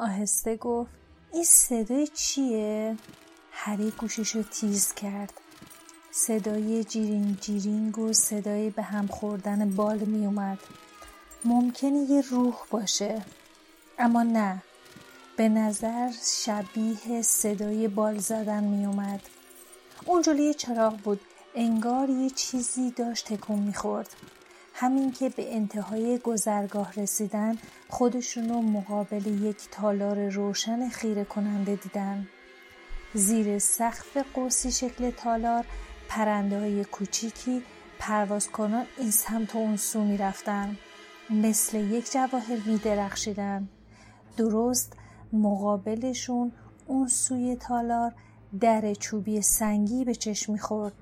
آهسته گفت این صدای چیه؟ هری گوشش رو تیز کرد. صدای جیرینگ جیرینگ و صدای به هم خوردن بال می اومد. ممکنه یه روح باشه. اما نه. به نظر شبیه صدای بال زدن می اومد. اون جلوی چراغ بود. انگار یه چیزی داشت تکون می‌خورد همین که به انتهای گذرگاه رسیدن خودشونو مقابل یک تالار روشن خیره کننده دیدن زیر سقف قوسی شکل تالار پرنده های کوچیکی پرواز کنان این سمت و اون سو می رفتن. مثل یک جواهر می درخشیدن. درست مقابلشون اون سوی تالار در چوبی سنگی به چشم می‌خورد.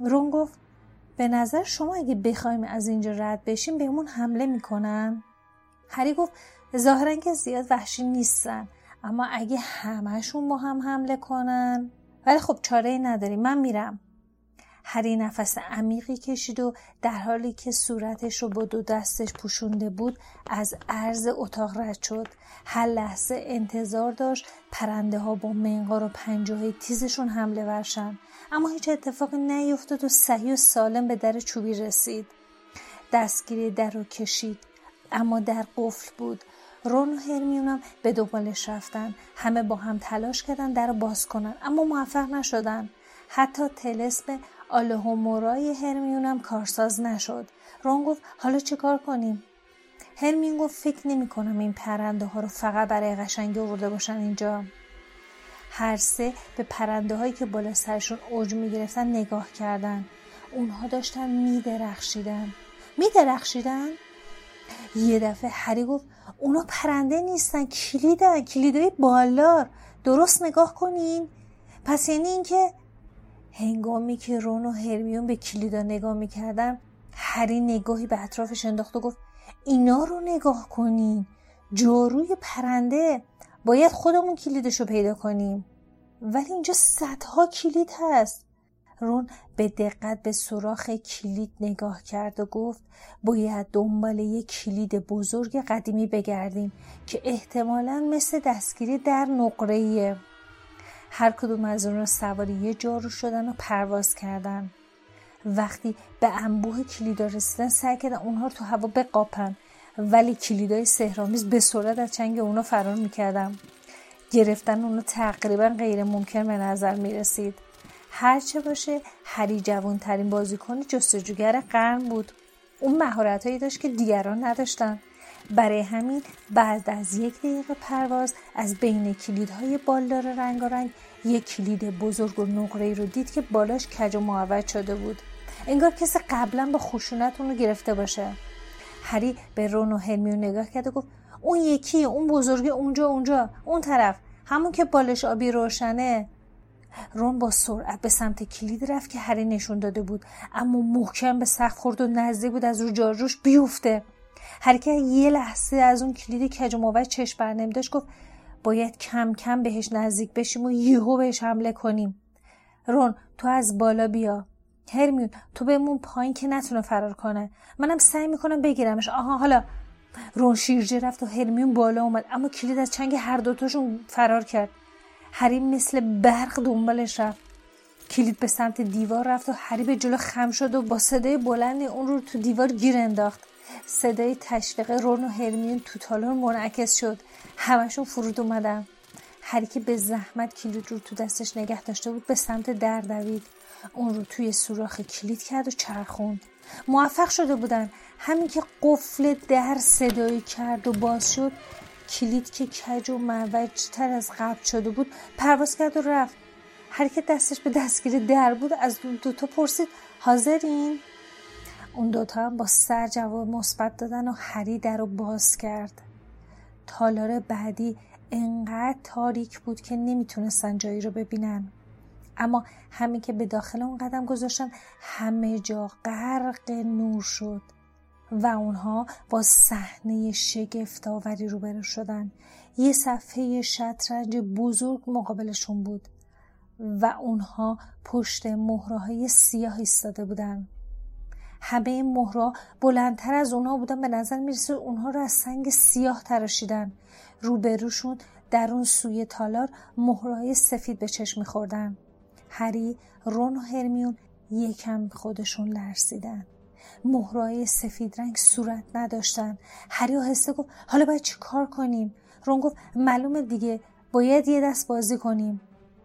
رون گفت به نظر شما اگه بخوایم از اینجا رد بشیم بهمون حمله می‌کنن؟ هری گفت ظاهرا که زیاد وحشی نیستن اما اگه همهشون با هم حمله کنن؟ ولی خب چاره ای نداریم. من میرم. هری نفس عمیقی کشید و در حالی که صورتش رو با دو دستش پوشونده بود از عرض اتاق رد شد. هر لحظه انتظار داشت پرنده ها با منقار و پنجه های تیزشون حمله ورشن. اما هیچ اتفاقی نیفتاد و صحیح و سالم به در چوبی رسید. دستگیری در رو کشید اما در قفل بود. رون و هرمیونم به دنبالش رفتن. همه با هم تلاش کردن در رو باز کنن اما موفق نشدن. حتی تلسم آلهومورای هرمیونم کارساز نشد. رون گفت حالا چه کار کنیم؟ هرمیون گفت فکر نمی کنم این پرنده ها رو فقط برای قشنگی آورده باشن اینجا. هر سه به پرنده هایی که بالا سرشون اوج می گرفتن نگاه کردن. اونها داشتن می درخشیدن می درخشیدن؟ یه دفعه هری گفت اونا پرنده نیستن کلیدن کلیدای بالار. درست نگاه کنین. پس یعنی اینکه هنگامی که رون و هرمیون به کلیدا نگاه می‌کردن هری نگاهی به اطرافش انداخت و گفت اینا رو نگاه کنین. جاروی پرنده. باید خودمون کلیدش رو پیدا کنیم. ولی اینجا صدها کلید هست. رون به دقت به سوراخ کلید نگاه کرد و گفت باید دنبال یک کلید بزرگ قدیمی بگردیم که احتمالا مثل دستگیری در نقرهیه هر کدوم از اون را سواری یه جارو شدن و پرواز کردن. وقتی به انبوه کلیدا رسیدن سعی کردن اونها رو تو هوا بقاپن. ولی کلیدای سهرامیز به سرعت از چنگ اونا فرار می‌کردن. گرفتن اونو تقریبا غیر ممکن به نظر می‌رسید. هرچه باشه هری جوانترین بازیکن جستجوگر قرن بود. اون مهارت هایی داشت که دیگران نداشتن. برای همین بعد از یک دقیقه پرواز از بین کلیدهای بالدار رنگارنگ یک کلید بزرگ و نقره رو دید که بالاش کج و معوج شده بود. انگار کسی قبلا با خشونت اون رو گرفته باشه. هری به رون و هرمیون نگاه کرد و گفت اون یکی اون بزرگی اونجا اونجا اون طرف همون که بالش آبی روشنه. رون با سرعت به سمت کلید رفت که هری نشون داده بود اما محکم به سقف خورد و نزدیک بود از رو جاروش بیفته. هری که یه لحظه از اون کلید کج و چشم بر داشت گفت باید کم کم بهش نزدیک بشیم و یهو بهش حمله کنیم. رون تو از بالا بیا. هرمیون تو بمون پایین که نتونه فرار کنه. منم سعی می‌کنم بگیرمش. آها حالا. رون شیرجه رفت و هرمیون بالا اومد اما کلید از چنگ هر دوتاشون فرار کرد. هری مثل برق دنبالش رفت. کلید به سمت دیوار رفت و هری به جلو خم شد و با صدای بلند اون رو تو دیوار گیر انداخت. صدای تشویق رون و هرمیون تو تالار منعکس شد. همشون فرود اومدن. هری که به زحمت کلید رو تو دستش نگه داشته بود به سمت در دوید. اون رو توی سوراخ کلید کرد و چرخوند. موفق شده بودن. همین که قفل در صدایی کرد و باز شد کلید که کج و موج تر از قبل شده بود پرواز کرد و رفت. هر که دستش به دستگیری در بود. از دوتا پرسید حاضرین؟ اون دوتا هم با سر جواب مثبت دادن و هری در رو باز کرد. تالار بعدی انقدر تاریک بود که نمی‌تونستن جایی رو ببینن. اما همین که به داخل اون قدم گذاشتن همه جا غرق نور شد. و اونها با صحنه شگفت آوری روبرو شدن. یه صفحه شطرنج بزرگ مقابلشون بود و اونها پشت مهره سیاه ایستاده بودن. همه مهرا بلندتر از اونها بودن. به نظر می‌رسه اونها رو از سنگ سیاه تراشیدن. روبروشون در اون سوی تالار مهرهای سفید به چشم میخوردن. هری رون و هرمیون یکم خودشون لرزیدن. مهرهای سفید رنگ صورت نداشتن. هری آهسته گفت حالا باید چی کار کنیم؟ رون گفت معلومه دیگه باید یه دست بازی کنیم.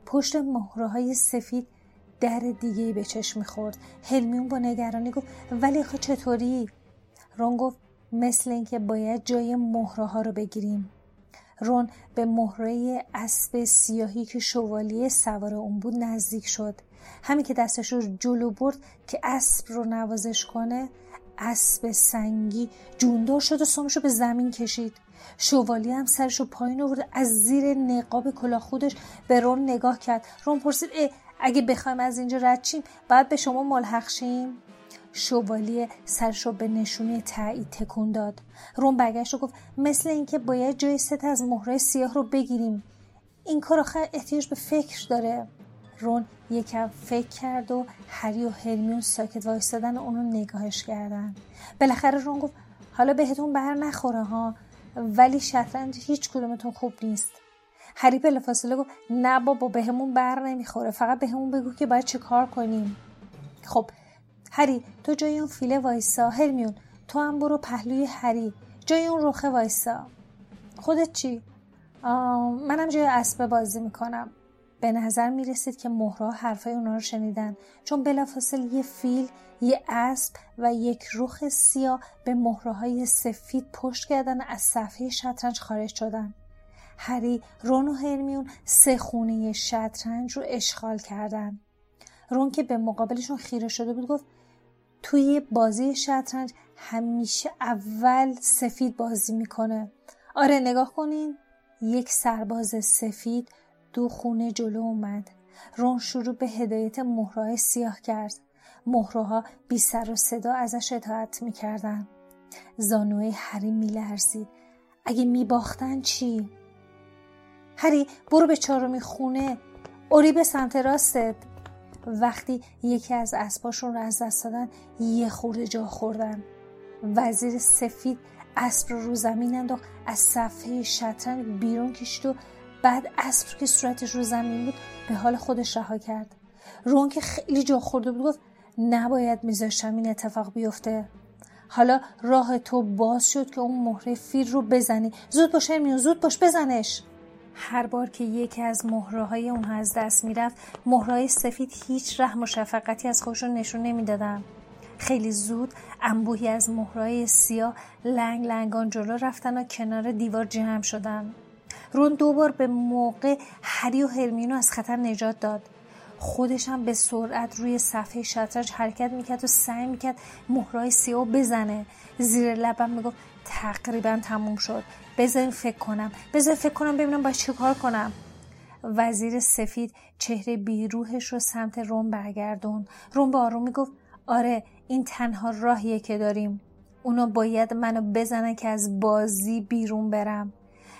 پشت مهرهای سفید در دیگه به چشم می‌خورد. هلمیون با نگرانی گفت ولی خب چطوری؟ رون گفت مثل اینکه باید جای مهره ها رو بگیریم. رون به مهره اسب سیاهی که شوالیه سوار اون بود نزدیک شد. همین که دستش رو جلو برد که اسب رو نوازش کنه اسب سنگی جوندار شد و سمش رو به زمین کشید. شوالی هم سرش رو پایین آورد از زیر نقاب کلاه خودش به رون نگاه کرد. رون پرسید اگه بخوایم از اینجا رد چیم باید به شما ملحق شیم. شوالیه سرش رو به نشونه تایید تکون داد. رون برگشت و گفت مثل اینکه باید جای ست از مهره سیاه رو بگیریم. این کار آخر احتیاج به فکر داره. رون یکم فکر کرد و هری و هرمیون ساکت وایستادن اونو نگاهش کردن. بالاخره رون گفت حالا بهتون بر نخوره ها ولی شطرنج هیچ کدومتون خوب نیست. هری بلافاصله گفت نه بابا بهمون بر نمی‌خوره. فقط بهمون بگو که باید چه کار کنیم. خب هری تو جای اون فیله وایسا. هرمیون تو هم برو پهلوی هری. جای اون رخه وایسا. خودت چی؟ منم جای اسبه بازی می‌کنم. به نظر می‌رسید که مهرا حرفای اونا رو شنیدن. چون بلافاصله یه فیل یه اسب و یک رخ سیاه به مهرهای سفید پشت کردن از صفحه شطرنج خارج شدن. هری رون و هرمیون سه خونه شطرنج رو اشغال کردن. رون که به مقابلشون خیره شده بود گفت توی بازی شطرنج همیشه اول سفید بازی می‌کنه. آره نگاه کنین. یک سرباز سفید دو خونه جلو اومد. رون شروع به هدایت مهرهای سیاه کرد. مهرها بی سر و صدا ازش اطاعت می‌کردن. زانوی هری میلرزید. اگه میباختن چی؟ هری برو به چهارمی خونه. اوری به سمت راستت. وقتی یکی از اسباشون رو از دست دادن یه خورده جا خوردن. وزیر سفید اسب رو رو زمین انداخت از صفحه شطرنج بیرون کشید و بعد اسب که صورتش رو زمین بود به حال خودش رها کرد. رون که خیلی جا خورده بود گفت نباید میذاشتم این اتفاق بیفته. حالا راه تو باز شد که اون مهره فیل رو بزنی. زود باش میون زود باش بزنش. هر بار که یکی از مهره های اونها از دست می‌رفت مهره سفید هیچ رحم و شفقتی از خودشون نشون نمی‌دادن. خیلی زود انبوهی از مهرهای سیاه لنگ لنگان جلو رفتن و کنار دیوار جمع شدن. رون دوبار به موقع هری و هرمینو از خطر نجات داد. خودش هم به سرعت روی صفحه شطرنج حرکت می‌کرد و سعی می‌کرد مهرای سیاه بزنه. زیر لبم می‌گفت تقریبا تموم شد. بذارین فکر کنم. بذارین فکر کنم ببینم باید چه کار کنم. وزیر سفید چهره بیروهش رو سمت روم برگردون روم با آروم می‌گفت آره این تنها راهیه که داریم. اونا باید منو بزنن که از بازی بیرون برم.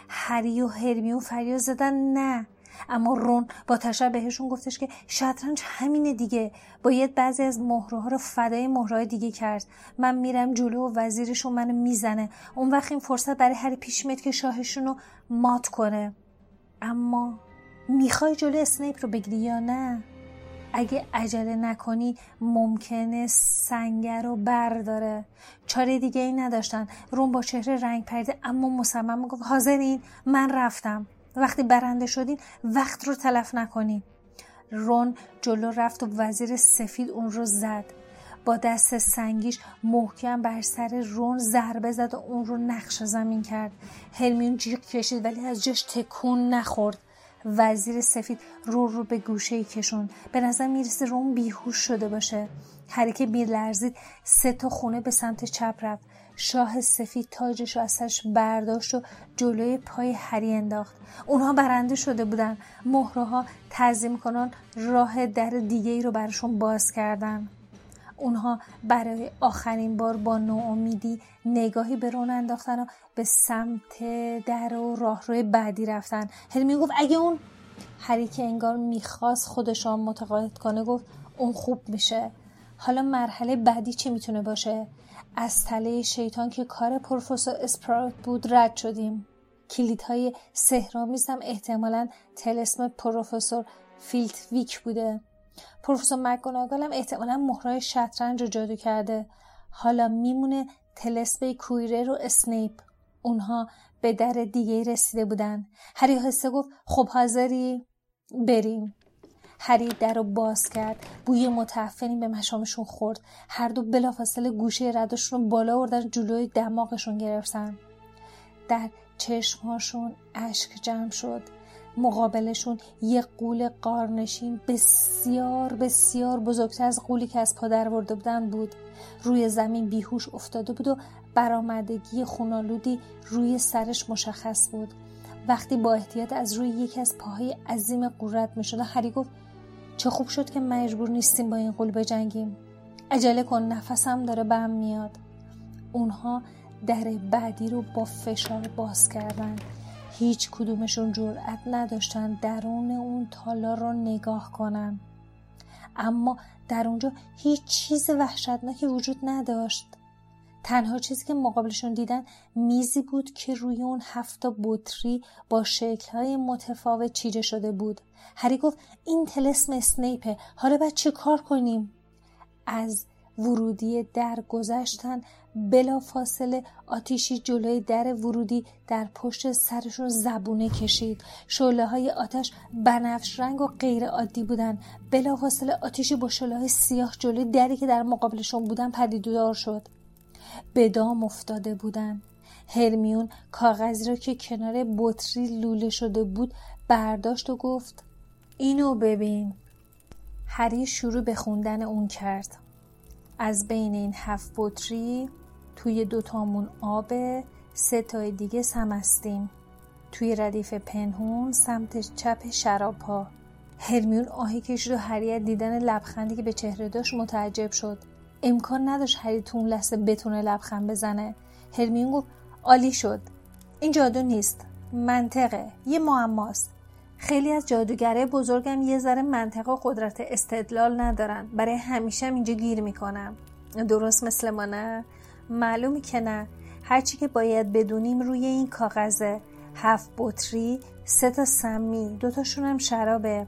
هری و هرمیون فریاد زدن نه. اما رون با تشر بهشون گفتش که شطرنج همینه دیگه. باید بعضی از مهره ها رو فدای مهره دیگه کرد. من میرم جلو و وزیرشون منو می‌زنه. اون وقت این فرصت برای هری پیش میاد که شاهشون رو مات کنه. اما می‌خوای جلو اسنیپ رو بگیری یا نه؟ اگه عجله نکنی ممکنه سنگر رو برداره. چاره دیگه ای نداشتن. روم با چهره رنگ پریده اما مصمم گفت حاضرین من رفتم. وقتی برنده شدین وقت رو تلف نکنین. رون جلو رفت و وزیر سفید اون رو زد. با دست سنگیش محکم بر سر رون ضربه زد و اون رو نقش زمین کرد. هرمیون جیغ کشید ولی از جاش تکون نخورد. وزیر سفید رو رو به گوشه کشون به نظر می‌رسه روم بیهوش شده باشه. حرکه بیر لرزید سه تا خونه به سمت چپ رفت. شاه سفید تاجش رو از سرش برداشت و جلوی پای هری انداخت. اونها برنده شده بودن. مهره ها تعظیم کنان راه در دیگه ای رو براشون باز کردن. اونها برای آخرین بار با ناامیدی نگاهی به رون انداختن و به سمت در و راهروی بعدی رفتن. هرمی گفت اگه اون هری که انگار می‌خواست خودشان متقاعد کنه گفت اون خوب میشه. حالا مرحله بعدی چی می‌تونه باشه؟ از تله شیطان که کار پروفسور اسپراوت بود رد شدیم. کلیدهای سهرامیز هم احتمالا تلسم پروفسور فیلت ویک بوده. پروفسور مکگوناگال هم احتمالا مهرای شطرنج رو جادو کرده. حالا میمونه تلسم کویره رو اسنیپ. اونها به در دیگه رسیده بودن. هری حسه گفت خب حاضری بریم. هری در رو باز کرد. بوی متعفنی به مشامشون خورد. هر دو بلافاصله گوشه ردشون رو بالا آوردن جلوی دماغشون گرفتن. در چشمهاشون اشک جمع شد. مقابلشون یه قول قارنشین بسیار بسیار بزرگتر از قولی که از پادر ورده بودن بود. روی زمین بیهوش افتاده بود و برآمدگی خونالودی روی سرش مشخص بود. وقتی با احتیاط از روی یکی از پاهای عظیم قورت می شده هری گفت چه خوب شد که مجبور نیستیم با این قول بجنگیم. عجله کن نفسم داره بهم میاد. اونها در بعدی رو با فشار باز کردن. هیچ کدومشون جرأت نداشتن درون اون تالار رو نگاه کنن. اما در اونجا هیچ چیز وحشتناکی وجود نداشت. تنها چیزی که مقابلشون دیدن میزی بود که روی اون هفت بطری با شکلهای متفاوت چیده شده بود. هری گفت این تلسم اسنیپه. حالا باید چه کار کنیم؟ از ورودی در گذشتن بلا فاصله آتیشی جلوی در ورودی در پشت سرشون زبونه کشید. شعله های آتش بنفش رنگ و غیر عادی بودن. بلا فاصله آتیشی با شعله های سیاه جلوی دری که در مقابلشون بودن پدیدار شد. به دام افتاده بودن. هرمیون کاغذی را که کنار بطری لوله شده بود برداشت و گفت اینو ببین. هری شروع به خوندن اون کرد. از بین این هفت بطری توی دوتامون آب سه تای دیگه سمستیم توی ردیف پنهون سمت چپ شراب ها هرمیون آهی کشید و هری دیدن لبخندی که به چهره داشت متعجب شد. امکان نداشت هری تو اون لحظه بتونه لبخند بزنه. هرمیون گفت عالی شد. این جادو نیست منطقه. یه معماست. خیلی از جادوگره بزرگم یه ذره منطق و قدرت استدلال ندارن. برای همیشه اینجا گیر می‌کنم. درست مثل ما نه؟ معلومی که نه. هرچی که باید بدونیم روی این کاغذه. هفت بطری سه تا سمی دوتاشون هم شرابه.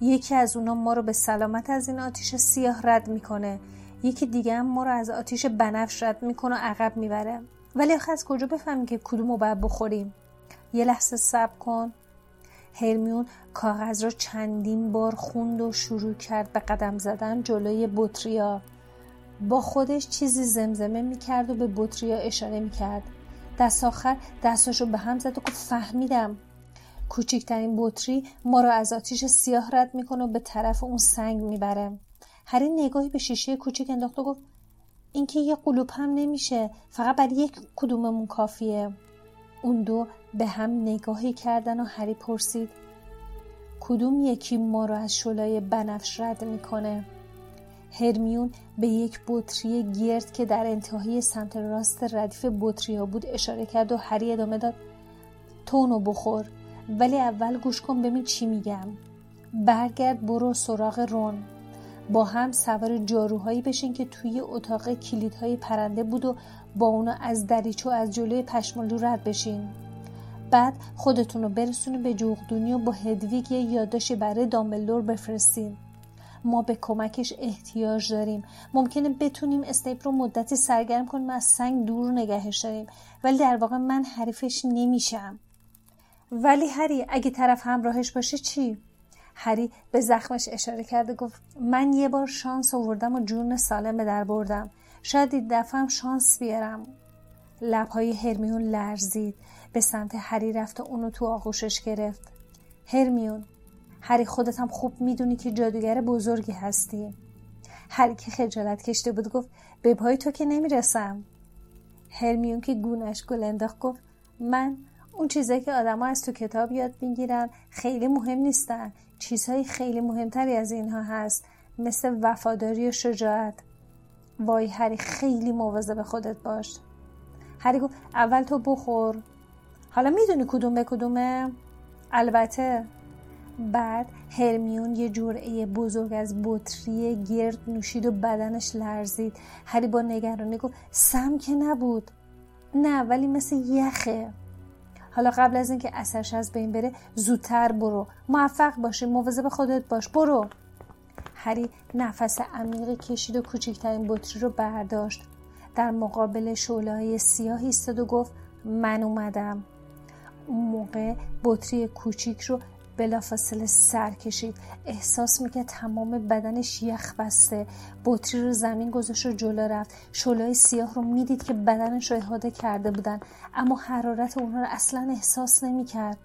یکی از اونا ما رو به سلامت از این آتیش سیاه رد می‌کنه. یکی دیگه هم ما رو از آتیش بنفش رد می‌کنه و عقب می‌بره. ولی آخه از کجا بفهمیم که کدوم رو باید بخوریم؟ یه لحظه صبر کن. هرمیون کاغذ را چندین بار خوند و شروع کرد به قدم زدن جلوی بطریا. با خودش چیزی زمزمه می‌کرد و به بطریا اشاره می‌کرد. دست آخر دستاشو به هم زد و گفت فهمیدم. کوچکترین بطری ما رو از آتیش سیاه رد می‌کنه و به طرف اون سنگ می‌بره. هری نگاهی به شیشه کوچک انداخت و گفت اینکه یه قلوب هم نمیشه فقط برای یک کدوممون کافیه. اون دو به هم نگاهی کردن و هری پرسید کدوم یکی ما رو از شلای بنفش رد می‌کنه؟ هرمیون به یک بطری گرد که در انتهای سمت راست ردیف بطری ها بود اشاره کرد و هری ادامه داد تونو بخور ولی اول گوش کن ببین چی میگم. برگرد برو سراغ رون. با هم سوار جاروهایی بشین که توی اتاق کلیدهای پرنده بود و با اونا از دریچه از جلوی پشمالو رد بشین. بعد خودتون رو برسونید به جغدونی و با هدویگ یه یادداشتی برای دامبلدور بفرستین. ما به کمکش احتیاج داریم. ممکنه بتونیم اسنیپ رو مدتی سرگرم کنیم از سنگ دور نگهش داریم. ولی در واقع من حریفش نمیشم. ولی هری اگه طرف همراهش باشه چی؟ هری به زخمش اشاره کرده گفت من یه بار شانس آوردم و جون سالم به در بردم. شاید این دفعه هم شانس بیارم. لبهای هرمیون لرزید. به سمت هری رفت و اونو تو آغوشش گرفت. هرمیون هری خودت هم خوب می‌دونی که جادوگر بزرگی هستی. هری که خجالت کشته بود گفت به پای تو که نمی‌رسم. هرمیون که گونش گل انداخت گفت من اون چیزایی که آدما از تو کتاب یاد می‌گیرن خیلی مهم نیستن. چیزهای خیلی مهمتری از اینها هست. مثل وفاداری و شجاعت. وای هری خیلی مواظب خودت باش. هری گفت اول تو بخور. حالا می‌دونی کدوم به کدومه؟ البته. بعد هرمیون یه جرعه بزرگ از بطری گرد نوشید و بدنش لرزید. هری با نگرانی گفت سم که نبود. نه ولی مثل یخه. حالا قبل از اینکه اثرش از بین بره زودتر برو. موفق باشی مواظب خودت باش. برو. هری نفس عمیقی کشید و کوچکترین بطری رو برداشت. در مقابل شعله سیاه ایستاد و گفت من اومدم. اون موقع بطری کوچیک رو بلافاصله سر کشید. احساس می‌کرد تمام بدنش یخ بسته. بطری رو زمین گذاشت و جلو رفت. شلای سیاه رو می‌دید که بدنش رو احاده کرده بودن. اما حرارت اونها رو اصلا احساس نمی‌کرد.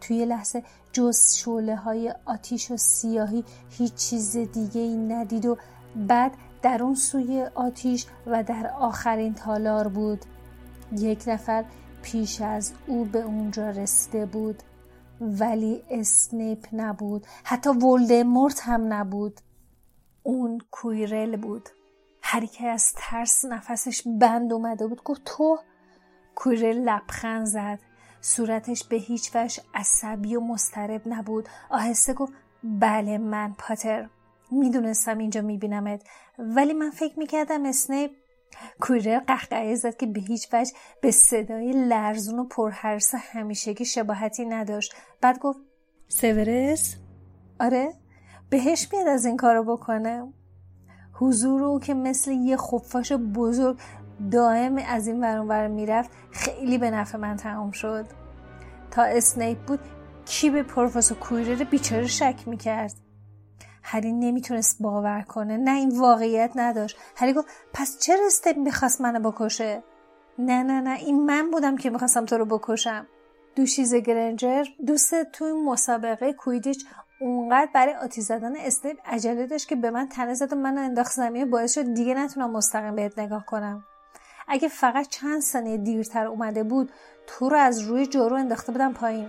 توی لحظه جز شعله های آتیش و سیاهی هیچ چیز دیگه ای ندید و بعد در اون سوی آتیش و در آخرین تالار بود. یک نفر پیش از او به اونجا رسیده بود. ولی اسنیپ نبود. حتی ولدمورت هم نبود. اون کویرل بود. هری که از ترس نفسش بند اومده بود گفت تو؟ کویرل لبخند زد. صورتش به هیچ وجه عصبی و مسترب نبود. آهسته گفت بله من پاتر. می‌دونستم اینجا میبینمت. ولی من فکر می‌کردم اسنیپ کویرر قهقهه زد که به هیچ وجه به صدای لرزون و پرحرس همیشگی شباهتی نداشت. بعد گفت سورس؟ آره بهش میاد از این کارو بکنه. حضور او که مثل یه خفاش بزرگ دائم از این ورانور می‌رفت خیلی به نفع من تمام شد. تا اسنیپ بود کی به پروفسور کویرر بیچاره شک می‌کرد؟ هری نمی‌تونست باور کنه. نه این واقعیت نداشت. هری گفت پس چرا استپ می‌خواست منو بکشه؟ نه نه نه این من بودم که می‌خواستم تو رو بکشم. دوشیز گرنجر دوست توی مسابقه کویدیچ اونقدر برای آتی زدن استیپ عجله داشت که به من تنه زد و من انداخت زمین باعث شد دیگه نتونم مستقیم بهت نگاه کنم. اگه فقط چند ثانیه دیرتر اومده بود تو رو از روی جارو انداخته بودم پایین.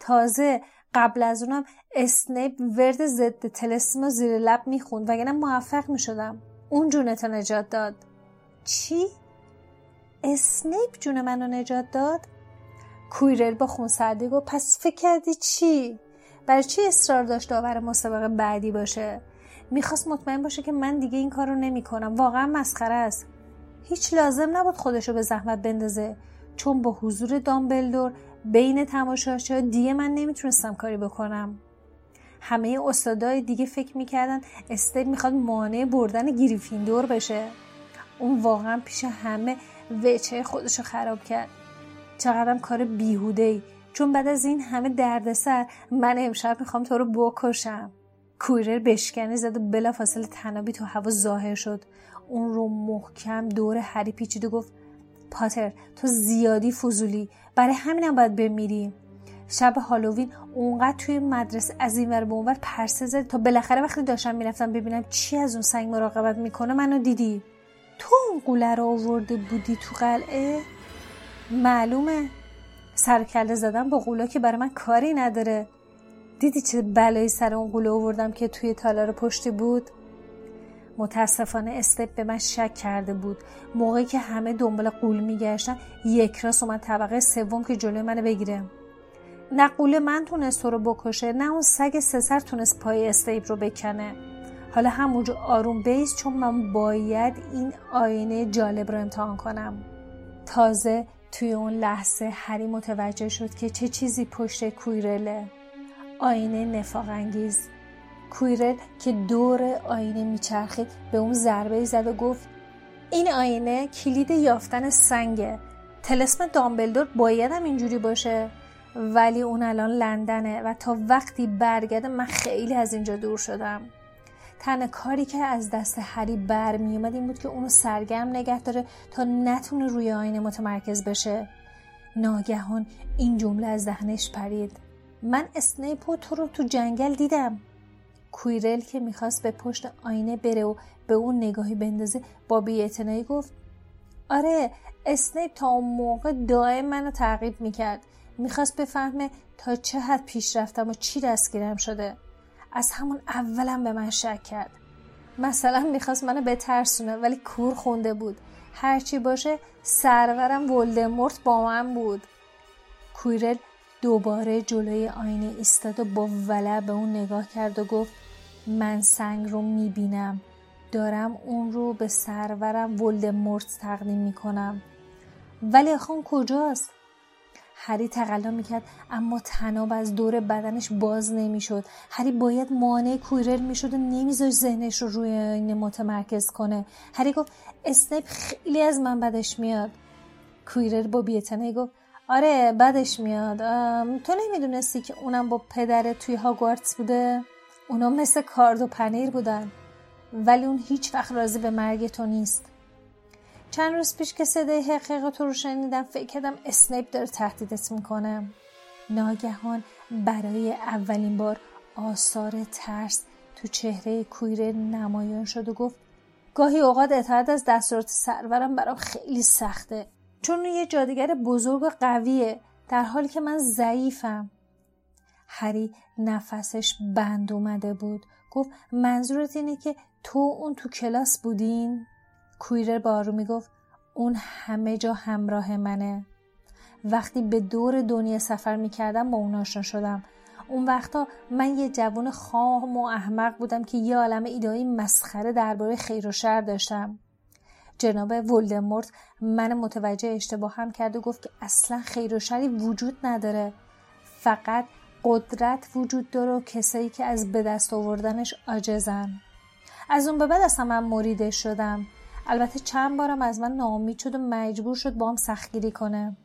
تازه قبل از اونم اسنیپ ورد ضد تلسما زیر لب می‌خوند وگرنه موفق می‌شدم اون جونتو نجات داد چی؟ اسنیپ جون منو نجات داد؟ کویرل با خونسردی گفت پس فکر کردی چی؟ برای چی اصرار داشت داور مسابقه بعدی باشه؟ می‌خواست مطمئن باشه که من دیگه این کار رو نمی کنم. واقعا مسخره است. هیچ لازم نبود خودشو به زحمت بندازه چون با حضور دامبلدور بین تماشاچا دیگه من نمی‌تونستم کاری بکنم. همه استادای دیگه فکر می‌کردن استیل می‌خواد مانع بردن گریفیندور بشه. اون واقعا پیش همه وچه خودشو خراب کرد. چقدرم کار بیهوده ای چون بعد از این همه دردسر من امشب می‌خوام تو رو بکشم. کویرر بشکنی زد و بلا فاصله تنابی تو هوا ظاهر شد. اون رو محکم دور هری پیچید و گفت پاتر تو زیادی فضولی. برای همینم باید بمیری شب هالووین اونقدر توی مدرسه از این ور به اونور پرسه زد تا بالاخره وقتی داشتم می‌رفتم ببینم چی از اون سنگ مراقبت می‌کنه منو دیدی. تو اون قوله رو آورده بودی تو قلعه؟ معلومه. سرکله زدم با قولا که برای من کاری نداره. دیدی چه بلایی سر اون قوله آوردم که توی تالار پشتی بود؟ متاسفانه استپ به من شک کرده بود. موقعی که همه دنبال قول میگشتن یک راست اومد طبقه سوم که جلوی منو بگیره. نه قول من تونست تو رو بکشه نه اون سگ سسر تونست پای استیپ رو بکنه. حالا همونجا آروم بیست چون من باید این آینه جالب رو امتحان کنم. تازه توی اون لحظه هری متوجه شد که چه چیزی پشت کویرله. آینه نفاق انگیز. کویرل که دور آینه میچرخید به اون ضربه زد و گفت این آینه کلید یافتن سنگه. تلسم دامبلدور باید هم اینجوری باشه. ولی اون الان لندنه و تا وقتی برگرده من خیلی از اینجا دور شدم. تنها کاری که از دست هری برمی اومد این بود که اونو سرگرم نگه داره تا نتونه روی آینه متمرکز بشه. ناگهان این جمله از ذهنش پرید. من اسنیپ تو رو تو جنگل دیدم. کویرل که می‌خواست به پشت آینه بره و به اون نگاهی بندازه با بیاعتنایی گفت آره اسنیپ تا اون موقع دائم منو تعقیب می‌کرد. می‌خواست بفهمه تا چه حد پیش رفتم و چی دستگیرم شده. از همون اولم به من شک کرد. مثلا می‌خواست منو بترسونه ولی کور خونده بود. هرچی باشه سرورم ولدمورت با من بود. کویرل دوباره جلوی آینه ایستاد و با ولع به اون نگاه کرد و گفت من سنگ رو می‌بینم. دارم اون رو به سرورم ولدمورت تقدیم می‌کنم. ولی آخه کجاست؟ هری تقلا می‌کرد اما تناب از دور بدنش باز نمی‌شد. هری باید مانع کویرل می‌شد و نمیذاش ذهنش رو روی آینه متمرکز کنه. هری گفت اسنیپ خیلی از من بدش میاد. کویرل با بیتنه گفت آره بدش میاد. تو نمی‌دونستی که اونم با پدر توی هاگوارتس بوده؟ اونا مثل کارد و پنیر بودن. ولی اون هیچ وقت راضی به مرگ تو نیست. چند روز پیش که صدای حقیقت تو رو شنیدم فکر کردم اسنیپ داره تهدیدت می‌کنه. ناگهان برای اولین بار آثار ترس تو چهره کویره نمایان شد و گفت گاهی اوقات اطاعت از دستورات سرورم برام خیلی سخته. چون یه جادیگر بزرگ و قویه در حالی که من ضعیفم. هری نفسش بند اومده بود. گفت منظورت اینه که تو اون تو کلاس بودین؟ کویرر با آرومی گفت اون همه جا همراه منه. وقتی به دور دنیا سفر می‌کردم با اون آشنا شدم. اون وقتا من یه جوان خام و احمق بودم که یه عالم ایدایی مسخره درباره خیر و شر داشتم. جناب ولدمورت من متوجه اشتباهم کرد و گفت که اصلا خیر و شری وجود نداره. فقط قدرت وجود داره و کسایی که از به دست آوردنش عاجزن. از اون به بعد اصلا من مریده شدم. البته چند بارم از من ناامید شد و مجبور شد با هم سختگیری کنه.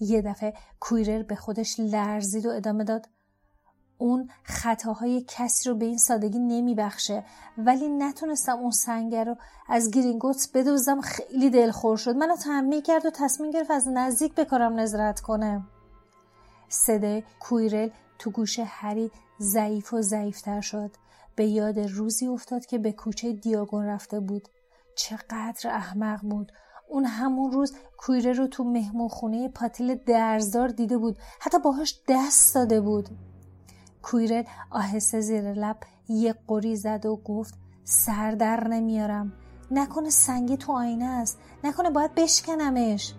یه دفعه کویرر به خودش لرزید و ادامه داد. اون خطاهای کسی رو به این سادگی نمیبخشه. ولی نتونستم اون سنگر رو از گرینگوتس بدوزم خیلی دلخور شد. منو تنبیه کرد و تصمیم گرفت از نزدیک به کارم نظرت کنه. صدای کویرل تو گوش هری ضعیف و ضعیفتر شد. به یاد روزی افتاد که به کوچه دیاگون رفته بود. چقدر احمق بود. اون همون روز کویره رو تو مهمون خونه پاتیل درزدار دیده بود. حتی باهاش دست داده بود. کویره آهسته زیر لب یه قری زد و گفت سر در نمیارم. نکنه سنگی تو آینه است. نکنه باید بشکنمش.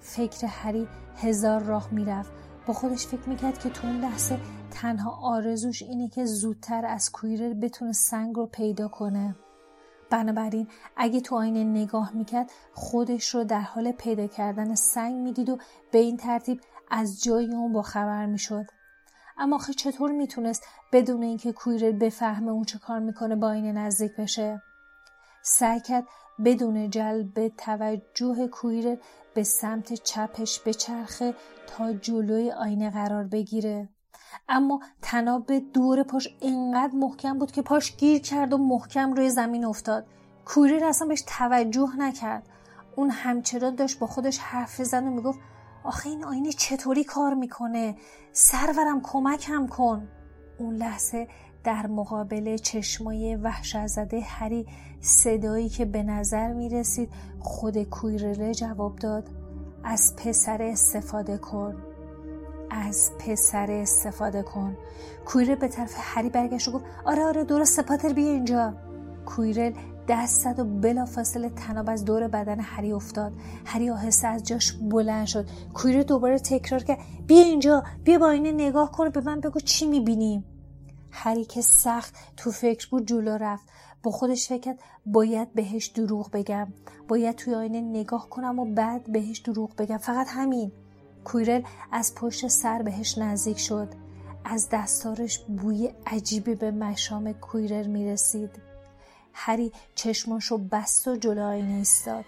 فکر هری هزار راه می‌رفت. با خودش فکر می‌کرد که تو اون لحظه تنها آرزوش اینه که زودتر از کویره بتونه سنگ رو پیدا کنه. بنابراین اگه تو آینه نگاه می‌کرد خودش رو در حال پیدا کردن سنگ می‌دید و به این ترتیب از جای اون با خبر می‌شد. اما آخه چطور می‌تونست بدون اینکه کویرل بفهمه اون چه کار می‌کنه با آینه نزدیک بشه؟ سعی کرد بدون جلب توجه کویرل به سمت چپش بچرخه تا جلوی آینه قرار بگیره. اما تناب دور پاش انقدر محکم بود که پاش گیر کرد و محکم روی زمین افتاد. کوریر اصلا بهش توجه نکرد. اون همچنان داشت با خودش حرف زن و می‌گفت آخه این آینه چطوری کار می‌کنه؟ سرورم کمکم کن. اون لحظه در مقابل چشمای وحشت زده هری صدایی که به نظر می رسید خود کویرله جواب داد. از پسر استفاده کن. از پسر استفاده کن. کویرل به طرف هری برگشت و گفت آره آره درست پاتر بیا اینجا. کویرل دست زد و بلافاصله تناب از دور بدن هری افتاد. هری آهسته از جاش بلند شد. کویرل دوباره تکرار کرد. بیا اینجا. بیا با اینه نگاه کن به من بگو چی می‌بینیم. هری که سخت تو فکر بود جلو رفت. با خودش فکر کرد باید بهش دروغ بگم. باید توی آینه نگاه کنم و بعد بهش دروغ بگم. فقط همین. کویرل از پشت سر بهش نزدیک شد. از دستارش بوی عجیبی به مشام کویرل می‌رسید. هری چشماشو بست و جلو آینه ایستاد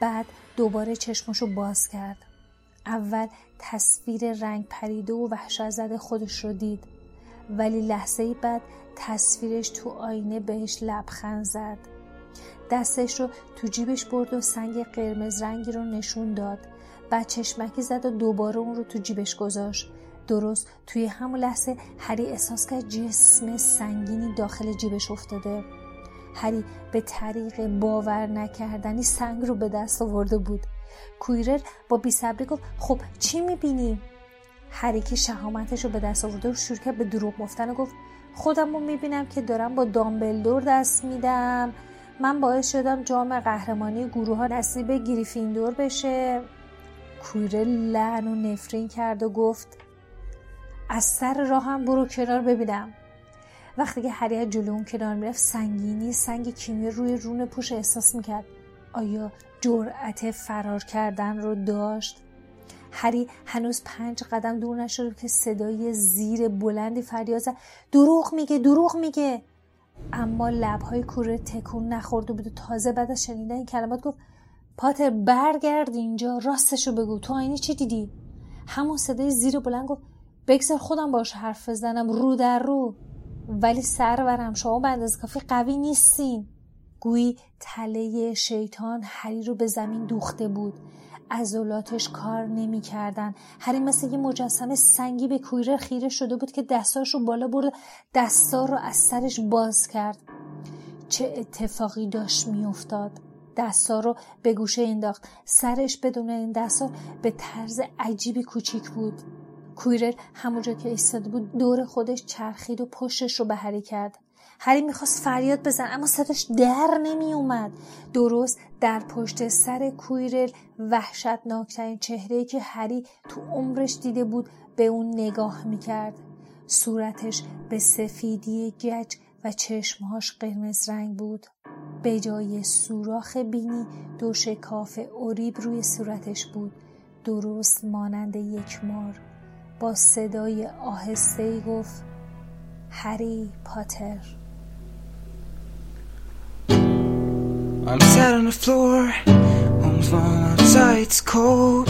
بعد دوباره چشماشو باز کرد. اول تصویر رنگ پریده و وحشت زده خودش رو دید. ولی لحظه بعد تصویرش تو آینه بهش لبخند زد. دستش رو تو جیبش برد و سنگ قرمز رنگی رو نشون داد. بعد چشمکی زد و دوباره اون رو تو جیبش گذاشت. درست توی همون لحظه هری احساس کرد جسم سنگینی داخل جیبش افتاده. هری به طریق باور نکردنی سنگ رو به دست آورده بود. کویرر با بیصبری گفت خب چی می‌بینی؟ هری که شهامتش رو به دست آورده و شروع کرد به دروغ گفتن و گفت خودم رو می‌بینم که دارم با دامبلدور دست میدم. من باعث شدم جام قهرمانی گروه ها نصیب گریفیندور بشه. کویره لعن و نفرین کرد و گفت از سر راهم برو کنار ببینم. وقتی که هری جلو اون کنار می‌رفت سنگینی سنگ کیمی روی رون پوش احساس می‌کرد. آیا جرأت فرار کردن رو داشت؟ هری هنوز پنج قدم دور نشد که صدای زیر بلندی فریاد زد. دروغ میگه دروغ میگه. اما لبهای کوره تکون نخورده بود. و تازه بعد از شنیدن این کلمات گفت پاتر برگرد اینجا راستشو بگو. تو آینه چی دیدی؟ همون صدای زیر بلند گفت بگذار خودم باش حرف بزنم رو در رو. ولی سرورم شما به اندازه کافی قوی نیستین. گویی تله شیطان هری رو به زمین دوخته بود. عضلاتش کار نمی‌کردن. هری مثل یه مجسمه سنگی به کویره خیره شده بود که دستاش رو بالا برد دستا رو از سرش باز کرد. چه اتفاقی داشت میافتاد؟ دستا رو به گوشه انداخت. سرش بدون این دستا به طرز عجیبی کوچیک بود. کویرل همونجا که ایستاده بود دور خودش چرخید و پشتش رو به هری کرد. هری می‌خواست فریاد بزن اما صداش در نمی اومد درست در پشت سر کویرل وحشتناکترین چهره که هری تو عمرش دیده بود به اون نگاه می‌کرد. صورتش به سفیدی گچ و چشمهاش قرمز رنگ بود. به جای سوراخ بینی دو شکاف اوریب روی صورتش بود. درست مانند یک مار. با صدای آهسته گفت هری پاتر. I'm sat on the floor outside, it's cold.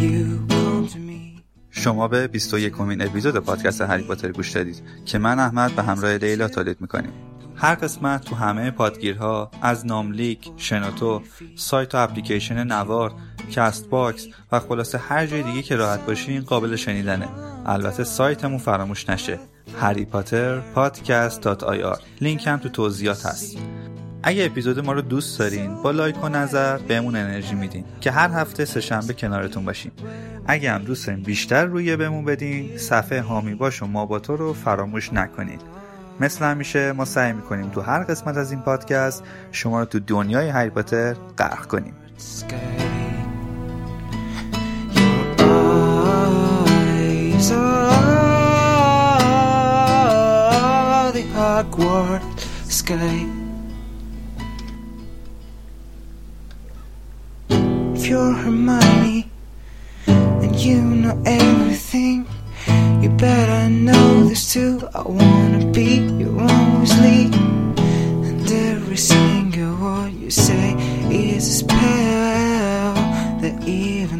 You come to me. شما به 21 امین اپیزود پادکست هری پاتر گوش دادید که من احمد به همراه لیلا تولید می‌کنیم. هر قسمت تو همه پادگیرها از ناملیک، شنوتو، سایت و اپلیکیشن نوار، کست باکس و خلاصه هر جای دیگه که راحت باشین قابل شنیدنه. البته سایتمون فراموش نشه. Harry Potter podcast dot ir. لینک هم تو توضیحات هست. اگه اپیزود ما رو دوست دارین با لایک و نظر بهمون انرژی میدین که هر هفته سهشنبه کنارتون باشیم. اگه هم دوست دارین بیشتر رویه بهمون بدین صفحه هامی باش و ما با تو رو فراموش نکنین. مثل همیشه ما سعی می‌کنیم تو هر قسمت از این پادکست شما رو تو دنیای هری پاتر غرق کنیم. If you're Hermione and you know everything, you better know this too. I wanna be your lead, and every single word you say is a spell that even